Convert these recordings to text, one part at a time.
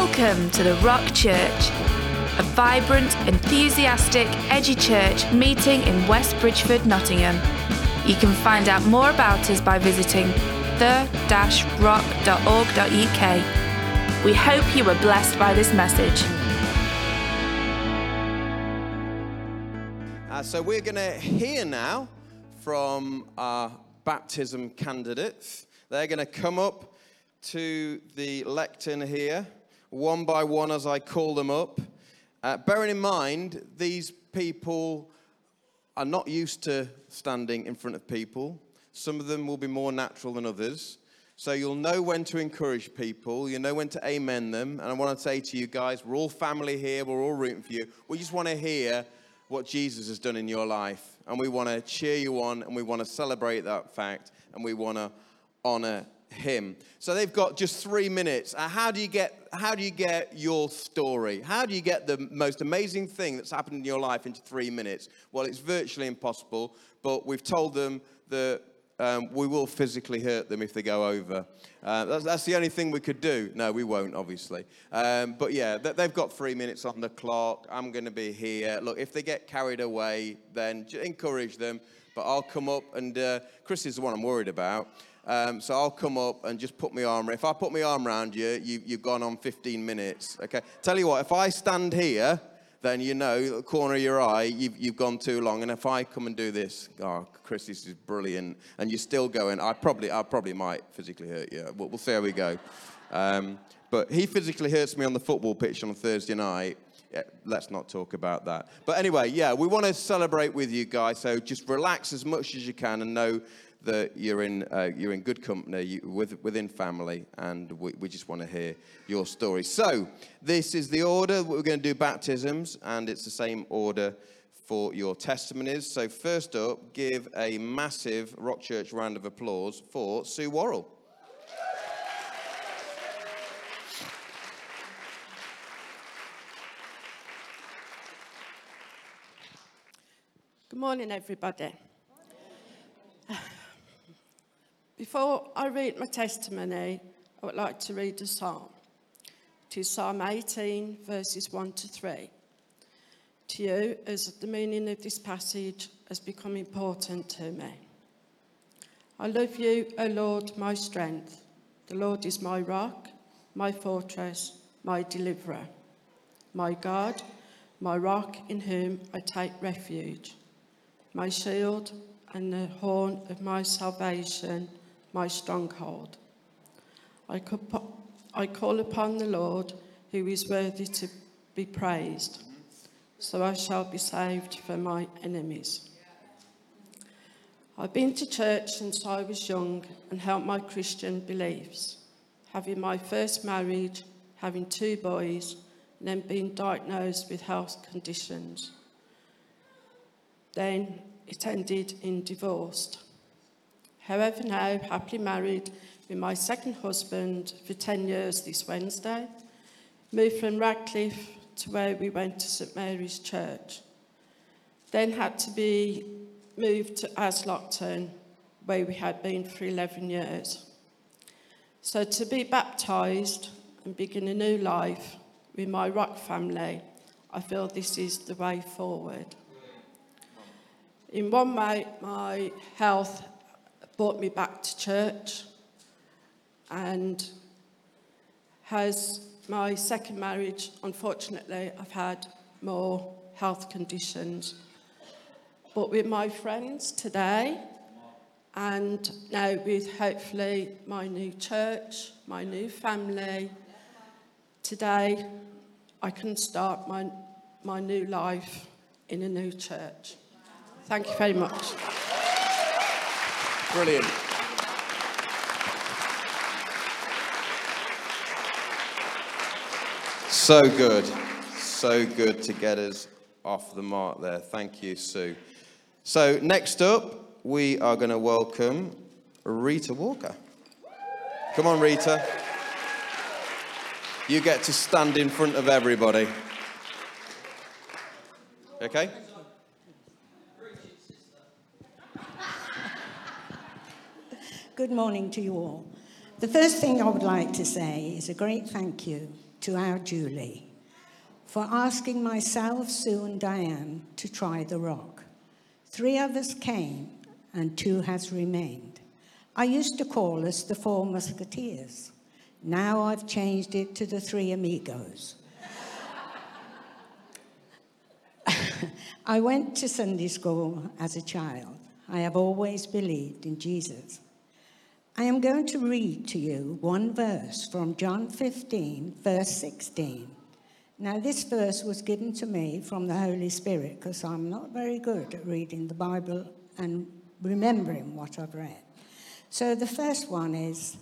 Welcome to the Rock Church, a vibrant, enthusiastic, edgy church meeting in West Bridgford, Nottingham. You can find out more about us by visiting the-rock.org.uk. We hope you were blessed by this message. Uh, so we're going to hear now from our baptism candidates. They're going to come up to the lectern here, one by one as I call them up. Uh, bearing in mind, these people are not used to standing in front of people. Some of them will be more natural than others. So you'll know when to encourage people, you know when to amen them. And I want to say to you guys, we're all family here, we're all rooting for you. We just want to hear what Jesus has done in your life. And we want to cheer you on and we want to celebrate that fact and we want to honor him. So they've got just three minutes. Uh, how do you get how do you get your story? How do you get the most amazing thing that's happened in your life into three minutes? Well, it's virtually impossible, but we've told them that um, we will physically hurt them if they go over. Uh, that's, that's, the only thing we could do. No, we won't, obviously. Um, but yeah, they've got three minutes on the clock. I'm going to be here. Look, if they get carried away, then encourage them. But I'll come up, and uh, Chris is the one I'm worried about. Um, so I'll come up and just put my arm. If I put my arm around you, you you've gone on 15 minutes. Okay. Tell you what, if I stand here, then you know, the corner of your eye, you've, you've gone too long. And if I come and do this, oh, Chris, this is brilliant, and you're still going, I probably, I probably might physically hurt you. We'll, we'll see how we go. Um, but he physically hurts me on the football pitch on Thursday night. Yeah, let's not talk about that. But anyway, yeah, we want to celebrate with you guys. So just relax as much as you can and know that you're in, uh, you're in good company you, with, within family, and we, we just want to hear your story. So, this is the order. We're going to do baptisms, and it's the same order for your testimonies. So, first up, give a massive Rock Church round of applause for Sue Worrell. Good morning, everybody. Before I read my testimony, I would like to read a psalm. To Psalm 18, verses 1 to 3. To you, as the meaning of this passage has become important to me. I love you, O Lord, my strength. The Lord is my rock, my fortress, my deliverer, my God, my rock in whom I take refuge, my shield and the horn of my salvation my stronghold. I, I call upon the Lord, who is worthy to be praised, so I shall be saved from my enemies. I've been to church since I was young and held my Christian beliefs, having my first marriage, having two boys, and then being diagnosed with health conditions. Then it ended in divorce. However, now happily married with my second husband for 10 years this Wednesday, moved from Radcliffe to where we went to St Mary's Church. Then had to be moved to Aslockton, where we had been for 11 years. So to be baptised and begin a new life with my rock family, I feel this is the way forward. In one way, my health brought me back to church and has my second marriage, unfortunately, I've had more health conditions. But with my friends today, and now with hopefully my new church, my new family, today I can start my, my new life in a new church. Thank you very much. Brilliant. So good. So good to get us off the mark there. Thank you, Sue. So, next up, we are going to welcome Rita Walker. Come on, Rita. You get to stand in front of everybody. Okay? Good morning to you all. The first thing I would like to say is a great thank you to our Julie for asking myself, Sue, and Diane to try the rock. Three of us came, and two has remained. I used to call us the Four Musketeers. Now I've changed it to the Three Amigos. I went to Sunday school as a child. I have always believed in Jesus. I am going to read to you one verse from John 15, verse 16. Now, this verse was given to me from the Holy Spirit because I'm not very good at reading the Bible and remembering what I've read. So, the first one is,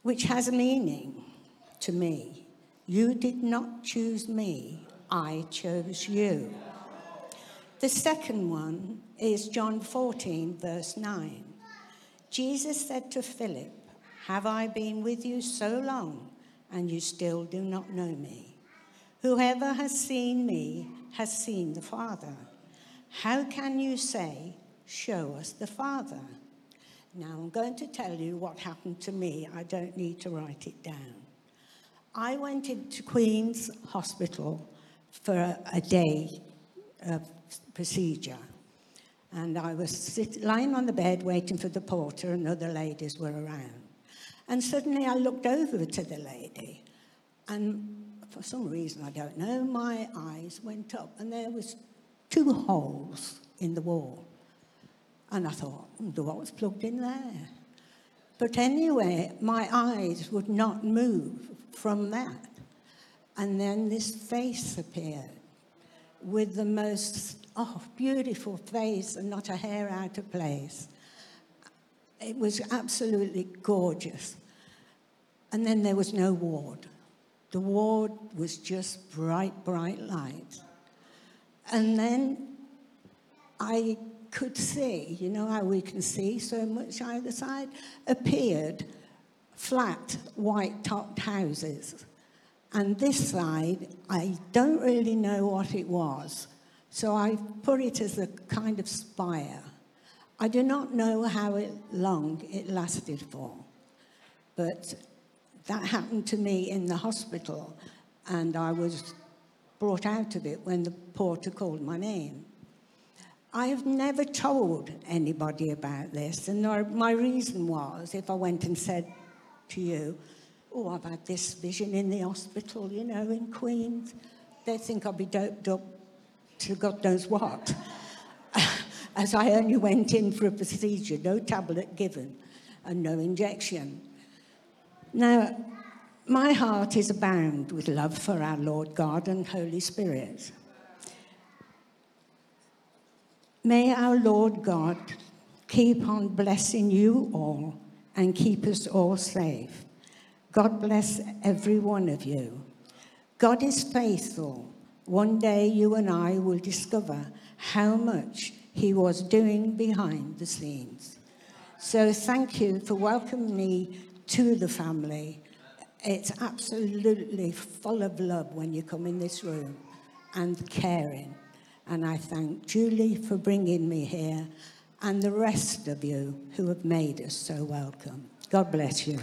which has meaning to me. You did not choose me, I chose you. The second one is John 14, verse 9. Jesus said to Philip, Have I been with you so long, and you still do not know me? Whoever has seen me has seen the Father. How can you say, Show us the Father? Now, I'm going to tell you what happened to me. I don't need to write it down. I went into Queen's Hospital for a, a day of procedure. And I was sit, lying on the bed waiting for the porter, and other ladies were around. And suddenly I looked over to the lady, and for some reason, I don't know, my eyes went up, and there was two holes in the wall. And I thought, wonder what was plugged in there. But anyway, my eyes would not move from that. And then this face appeared with the most oh, beautiful face and not a hair out of place. It was absolutely gorgeous. And then there was no ward. The ward was just bright, bright light. And then I could see, you know how we can see so much either side, appeared flat, white topped houses. And this side, I don't really know what it was. So I put it as a kind of spire. I do not know how it, long it lasted for, but that happened to me in the hospital, and I was brought out of it when the porter called my name. I have never told anybody about this, and my reason was if I went and said to you, Oh, I've had this vision in the hospital, you know, in Queens, they'd think I'll be doped up to God knows what. As I only went in for a procedure, no tablet given, and no injection. Now, my heart is abound with love for our Lord God and Holy Spirit. May our Lord God keep on blessing you all and keep us all safe. God bless every one of you. God is faithful. One day you and I will discover how much He was doing behind the scenes. So thank you for welcoming me to the family. It's absolutely full of love when you come in this room and caring. And I thank Julie for bringing me here and the rest of you who have made us so welcome. God bless you.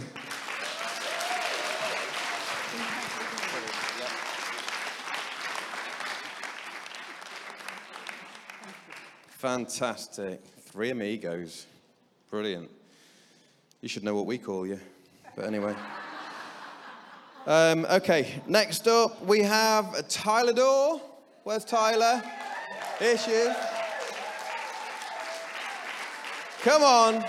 Fantastic. Three amigos. Brilliant. You should know what we call you. But anyway. Um, okay, next up we have Tyler Dorr. Where's Tyler? Here she is. Come on.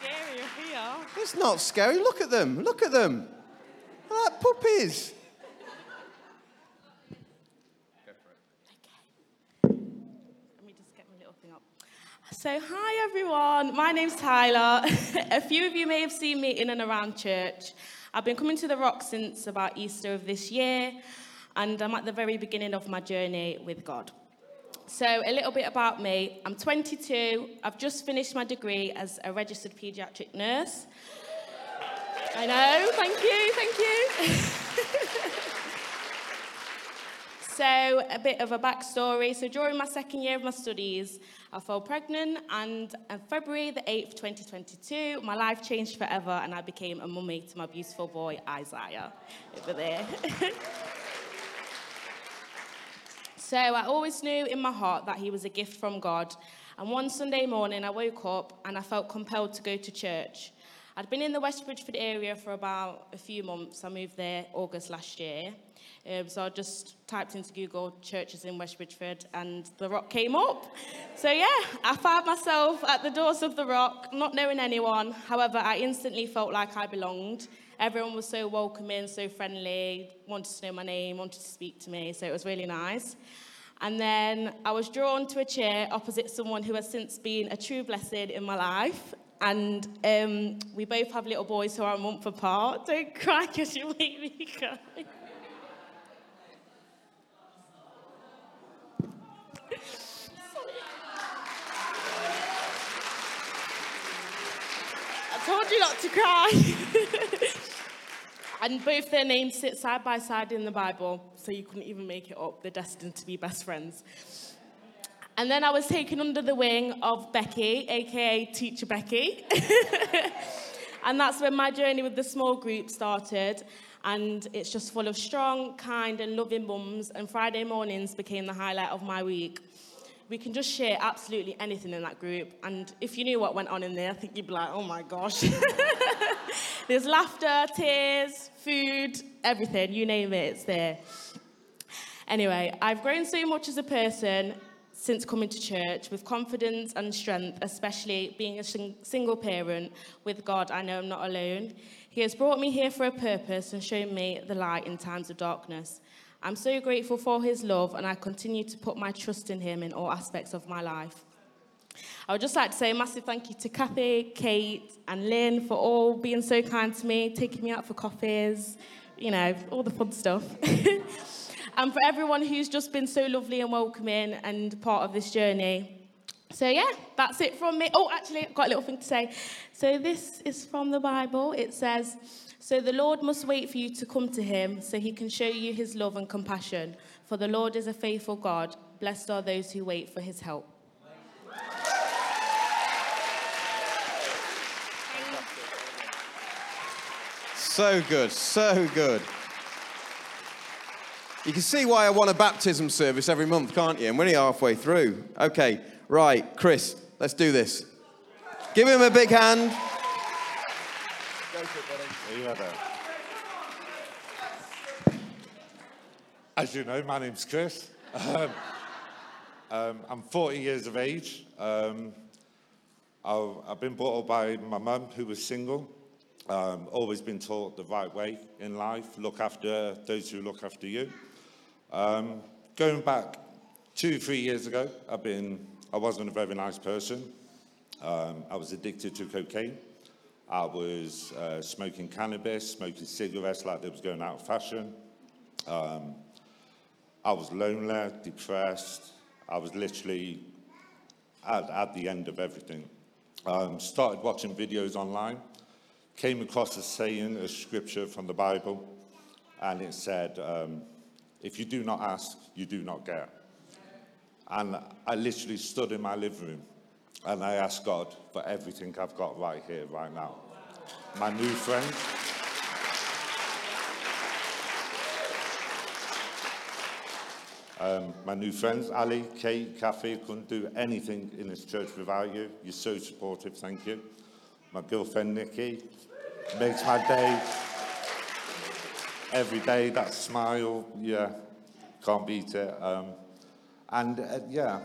Scary. It's not scary. Look at them. Look at them. They're like puppies. So, hi everyone, my name's Tyler. a few of you may have seen me in and around church. I've been coming to the Rock since about Easter of this year, and I'm at the very beginning of my journey with God. So, a little bit about me I'm 22, I've just finished my degree as a registered paediatric nurse. I know, thank you, thank you. So, a bit of a backstory. So, during my second year of my studies, I fell pregnant, and on February the 8th, 2022, my life changed forever, and I became a mummy to my beautiful boy, Isaiah, over there. so, I always knew in my heart that he was a gift from God. And one Sunday morning, I woke up and I felt compelled to go to church. I'd been in the West Bridgford area for about a few months. I moved there August last year. Um, so I just typed into Google churches in West Bridgford and the rock came up. So yeah, I found myself at the doors of the rock, not knowing anyone. However, I instantly felt like I belonged. Everyone was so welcoming, so friendly, wanted to know my name, wanted to speak to me, so it was really nice. And then I was drawn to a chair opposite someone who has since been a true blessing in my life. And um, we both have little boys who are a month apart. Don't cry because you make me cry. I told you not to cry. and both their names sit side by side in the Bible, so you couldn't even make it up. They're destined to be best friends. And then I was taken under the wing of Becky, aka Teacher Becky. and that's when my journey with the small group started. And it's just full of strong, kind, and loving mums. And Friday mornings became the highlight of my week. We can just share absolutely anything in that group. And if you knew what went on in there, I think you'd be like, oh my gosh. There's laughter, tears, food, everything, you name it, it's there. Anyway, I've grown so much as a person since coming to church with confidence and strength, especially being a sing- single parent. With God, I know I'm not alone. He has brought me here for a purpose and shown me the light in times of darkness. I'm so grateful for his love, and I continue to put my trust in him in all aspects of my life. I would just like to say a massive thank you to Kathy, Kate, and Lynn for all being so kind to me, taking me out for coffees, you know, all the fun stuff. and for everyone who's just been so lovely and welcoming and part of this journey. So, yeah, that's it from me. Oh, actually, I've got a little thing to say. So, this is from the Bible. It says, So the Lord must wait for you to come to him so he can show you his love and compassion. For the Lord is a faithful God. Blessed are those who wait for his help. So good, so good. You can see why I want a baptism service every month, can't you? And we're only halfway through. Okay, right, Chris, let's do this. Give him a big hand. As you know, my name's Chris. Um, um, I'm 40 years of age. Um, I've, I've been brought up by my mum, who was single. Um, always been taught the right way in life. Look after those who look after you. Um, going back two, three years ago, I've been, I wasn't a very nice person. Um, I was addicted to cocaine. I was uh, smoking cannabis, smoking cigarettes like they was going out of fashion. Um, I was lonely, depressed. I was literally at, at the end of everything. Um, started watching videos online, came across a saying, a scripture from the Bible, and it said, um, if you do not ask, you do not get. And I literally stood in my living room and I asked God for everything I've got right here, right now. My new friend. Um, my new friends, Ali, Kate, Kathy, couldn't do anything in this church without you. You're so supportive, thank you. My girlfriend, Nikki, makes my day every day. That smile, yeah, can't beat it. Um, and uh, yeah,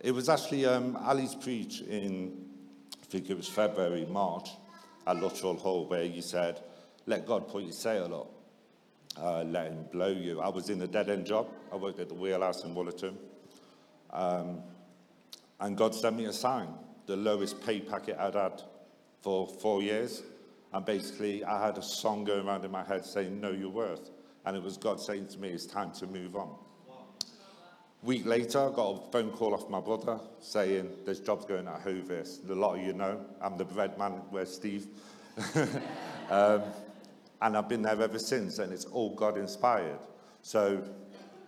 it was actually um, Ali's preach in, I think it was February, March, at Lutterell Hall, where he said, let God put your sail up. Uh, let him blow you. I was in a dead-end job. I worked at the wheelhouse in Wollaton. Um, and God sent me a sign, the lowest pay packet I'd had for four years. And basically, I had a song going around in my head saying, Know your worth. And it was God saying to me, It's time to move on. Week later, I got a phone call off my brother saying, There's jobs going at Hovis. A lot of you know, I'm the bread man, where's Steve? um, and I've been there ever since, and it's all God inspired. So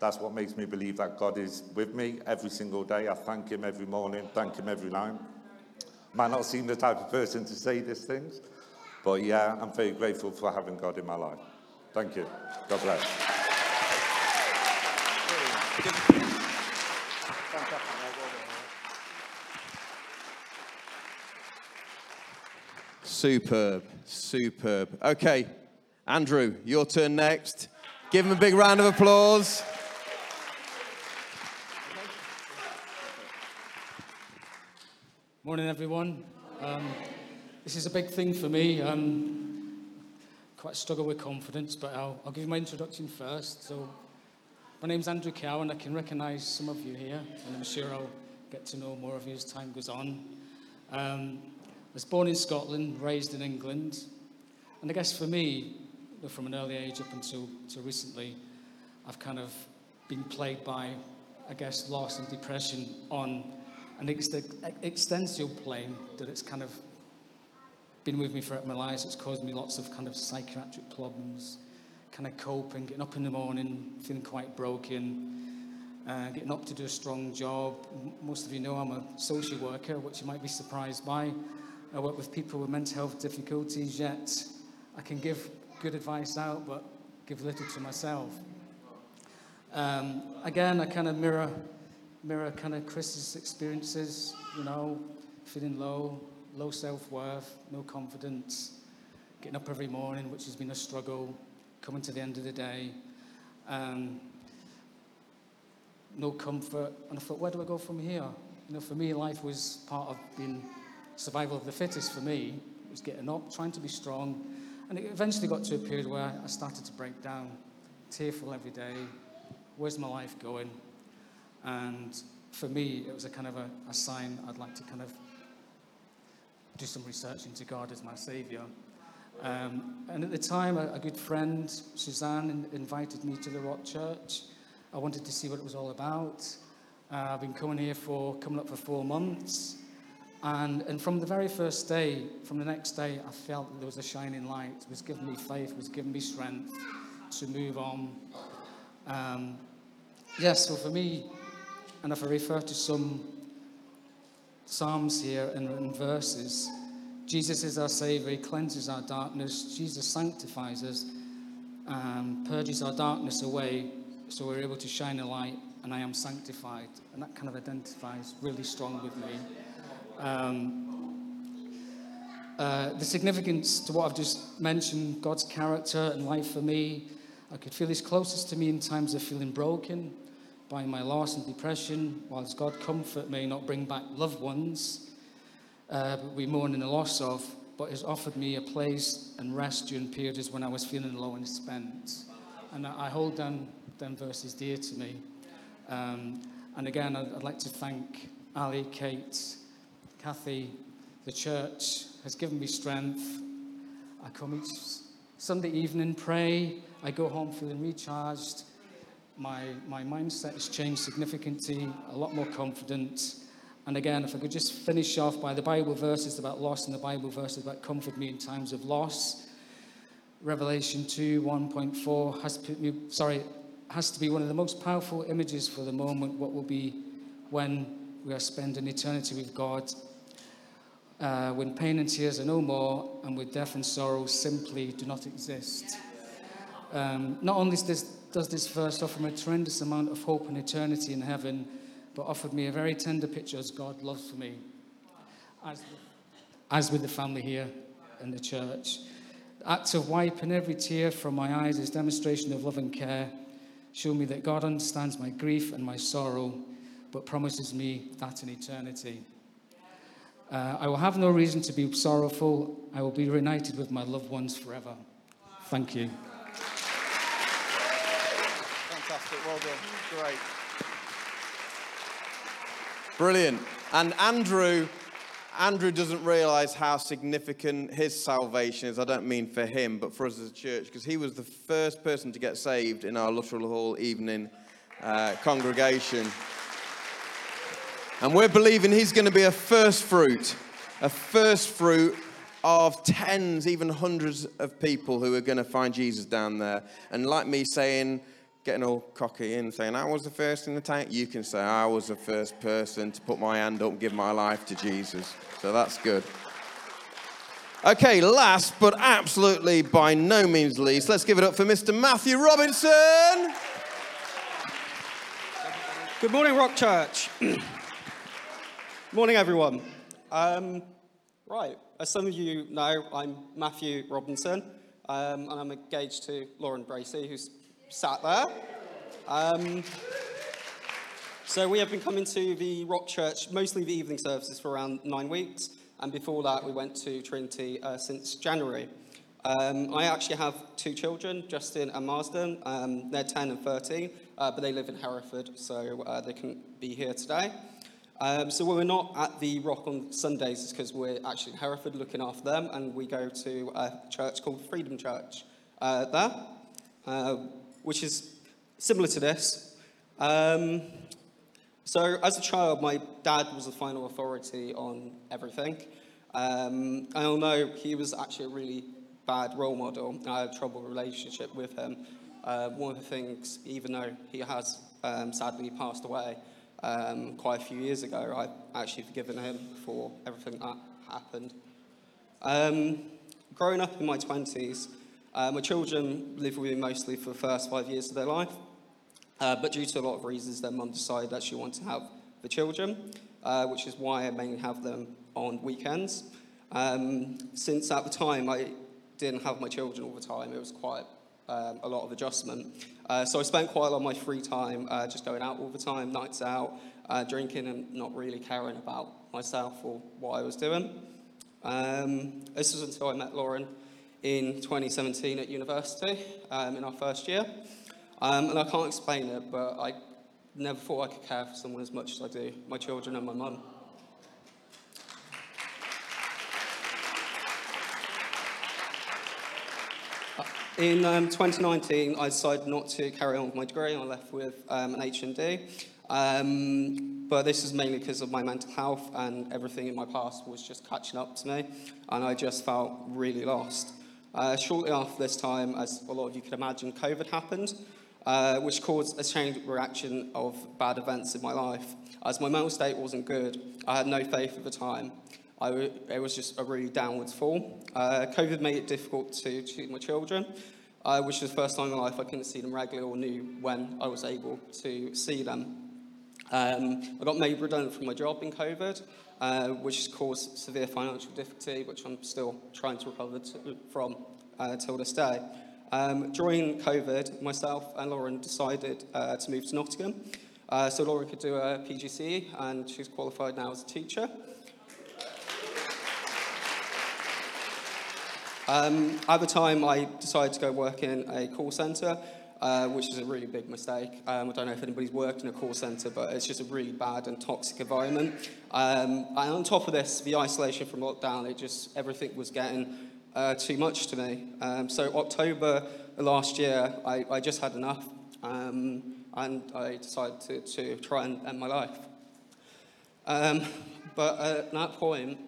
That's what makes me believe that God is with me every single day. I thank Him every morning, thank Him every night. Might not seem the type of person to say these things, but yeah, I'm very grateful for having God in my life. Thank you. God bless. Superb, superb. Okay, Andrew, your turn next. Give him a big round of applause. Morning, everyone. Um, this is a big thing for me. Um, quite struggle with confidence, but I'll, I'll give my introduction first. So, my name's Andrew Cow, and I can recognise some of you here, and I'm sure I'll get to know more of you as time goes on. Um, was born in Scotland, raised in England, and I guess for me, from an early age up until, until recently, I've kind of been plagued by, I guess, loss and depression on an ex- plane that it's kind of been with me throughout my life. It's caused me lots of kind of psychiatric problems, kind of coping, getting up in the morning, feeling quite broken, uh, getting up to do a strong job. Most of you know I'm a social worker, which you might be surprised by. I work with people with mental health difficulties, yet I can give good advice out, but give little to myself. Um, again, I kind of mirror, mirror kind of Chris's experiences, you know, feeling low, low self-worth, no confidence, getting up every morning, which has been a struggle, coming to the end of the day, um, no comfort. And I thought, where do I go from here? You know, for me, life was part of being survival of the fittest for me. Was getting up, trying to be strong. And it eventually got to a period where I started to break down, tearful every day. Where's my life going? And for me, it was a kind of a, a sign I'd like to kind of do some research into God as my saviour. Um, and at the time, a, a good friend, Suzanne, in, invited me to the Rock Church. I wanted to see what it was all about. Uh, I've been coming here for coming up for four months. And, and from the very first day, from the next day, I felt that there was a shining light. It was giving me faith, it was giving me strength to move on. Um, yes, so for me, and if I refer to some Psalms here and, and verses, Jesus is our Savior, He cleanses our darkness, Jesus sanctifies us, um, purges our darkness away, so we're able to shine a light, and I am sanctified. And that kind of identifies really strong with me. Um, uh, the significance to what I've just mentioned, God's character and life for me, I could feel He's closest to me in times of feeling broken by my loss and depression, whilst God comfort may not bring back loved ones, uh, we mourn in the loss of, but has offered me a place and rest during periods when I was feeling low and spent. And I I hold them, them verses dear to me. Um, and again, I'd, I'd like to thank Ali, Kate, Kathy, the church has given me strength. I come each Sunday evening, pray. I go home feeling recharged. My, my mindset has changed significantly, a lot more confident. And again, if I could just finish off by the Bible verses about loss and the Bible verses about comfort me in times of loss. Revelation 2 1.4 has be, sorry, has to be one of the most powerful images for the moment, what will be when we are spending eternity with God. Uh, when pain and tears are no more, and with death and sorrow simply do not exist. Um, not only does, does this verse offer me a tremendous amount of hope and eternity in heaven, but offered me a very tender picture as God loves for me, as, as with the family here in the church. The act of wiping every tear from my eyes is demonstration of love and care. showing me that God understands my grief and my sorrow, but promises me that in eternity. Uh, I will have no reason to be sorrowful. I will be reunited with my loved ones forever. Thank you. Fantastic, well done. Great. Brilliant. And Andrew, Andrew doesn't realize how significant his salvation is. I don't mean for him, but for us as a church, because he was the first person to get saved in our Lutterell Hall evening uh, congregation. And we're believing he's going to be a first fruit, a first fruit of tens, even hundreds of people who are going to find Jesus down there. And like me saying, getting all cocky and saying, I was the first in the tank. You can say, I was the first person to put my hand up and give my life to Jesus. So that's good. Okay, last but absolutely by no means least, let's give it up for Mr. Matthew Robinson. Good morning, Rock Church. morning, everyone. Um, right, as some of you know, I'm Matthew Robinson, um, and I'm engaged to Lauren Bracey, who's sat there. Um, so we have been coming to the Rock Church, mostly the evening services, for around nine weeks, and before that, we went to Trinity uh, since January. Um, I actually have two children, Justin and Marsden. Um, they're 10 and 13, uh, but they live in Hereford, so uh, they couldn't be here today. Um, so we're not at the Rock on Sundays, because we're actually in Hereford looking after them, and we go to a church called Freedom Church uh, there, uh, which is similar to this. Um, so as a child, my dad was the final authority on everything. Um, I all know he was actually a really bad role model. I had a troubled relationship with him. Uh, one of the things, even though he has um, sadly passed away um, quite a few years ago, I've actually forgiven him for everything that happened. Um, growing up in my 20s, uh, my children lived with me mostly for the first five years of their life. Uh, but due to a lot of reasons, their mum decided that she wanted to have the children, uh, which is why I mainly have them on weekends. Um, since at the time I didn't have my children all the time. It was quite um, a lot of adjustment. Uh, so I spent quite a lot of my free time uh, just going out all the time, nights out, uh, drinking and not really caring about myself or what I was doing. Um, this was until I met Lauren in 2017 at university um, in our first year. Um, and I can't explain it, but I never thought I could care for someone as much as I do, my children and my mum. In um, 2019, I decided not to carry on with my degree. I left with um, an HND. Um, but this is mainly because of my mental health and everything in my past was just catching up to me, and I just felt really lost. Uh, shortly after this time, as a lot of you can imagine, COVID happened, uh, which caused a chain reaction of bad events in my life. As my mental state wasn't good, I had no faith at the time. I, it was just a really downwards fall. Uh, COVID made it difficult to treat my children, uh, which was the first time in my life I couldn't see them regularly or knew when I was able to see them. Um, I got made redundant from my job in COVID, uh, which has caused severe financial difficulty, which I'm still trying to recover from uh, till this day. Um, during COVID, myself and Lauren decided uh, to move to Nottingham. Uh, so Lauren could do a PGCE, and she's qualified now as a teacher. Um, at the time, I decided to go work in a call centre, uh, which is a really big mistake. Um, I don't know if anybody's worked in a call centre, but it's just a really bad and toxic environment. Um, and on top of this, the isolation from lockdown, it just everything was getting uh, too much to me. Um, so October last year, I, I just had enough, um, and I decided to, to try and end my life. Um, but at that point,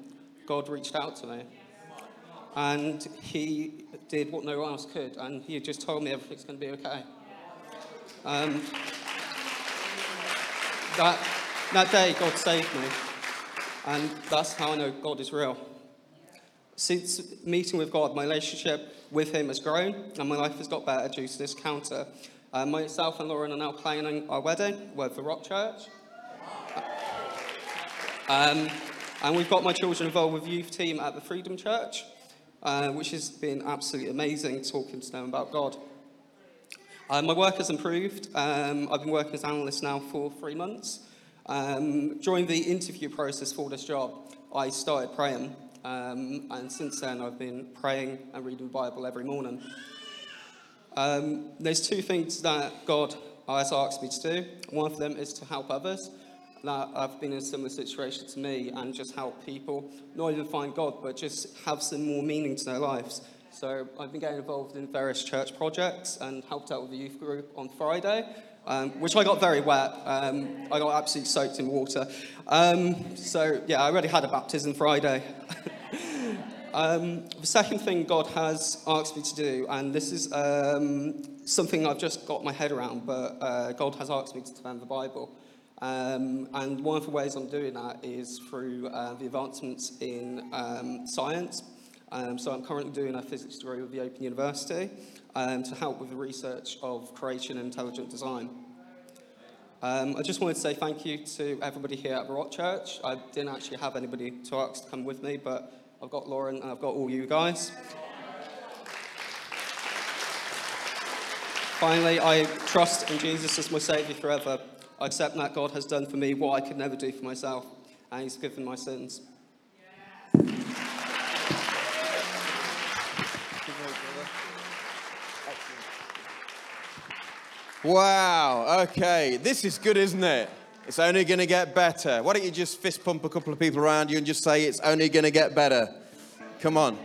God reached out to me and he did what no one else could, and he just told me everything's going to be okay. Um, that, that day, God saved me, and that's how I know God is real. Since meeting with God, my relationship with Him has grown, and my life has got better due to this counter. Uh, myself and Lauren are now planning our wedding. We're for Rock Church. Um, and we've got my children involved with youth team at the Freedom Church uh, which has been absolutely amazing talking to them about God. Uh, my work has improved. Um, I've been working as an analyst now for three months. Um, during the interview process for this job, I started praying. Um, and since then, I've been praying and reading the Bible every morning. Um, there's two things that God has asked me to do. One of them is to help others, that I've been in a similar situation to me and just help people not even find God, but just have some more meaning to their lives. So I've been getting involved in various church projects and helped out with the youth group on Friday, um, which I got very wet. Um, I got absolutely soaked in water. Um, so yeah, I already had a baptism Friday. Um, the second thing God has asked me to do, and this is um, something I've just got my head around, but uh, God has asked me to defend the Bible. Um, and one of the ways I'm doing that is through uh, the advancements in um, science. Um, so I'm currently doing a physics degree with the Open University um, to help with the research of creation and intelligent design. Um, I just wanted to say thank you to everybody here at Rock Church. I didn't actually have anybody to ask to come with me, but I've got Lauren and I've got all you guys. Finally, I trust in Jesus as my Saviour forever. I accept that God has done for me what I could never do for myself, and He's forgiven my sins. Wow, okay. This is good, isn't it? It's only going to get better. Why don't you just fist pump a couple of people around you and just say it's only going to get better? Come on.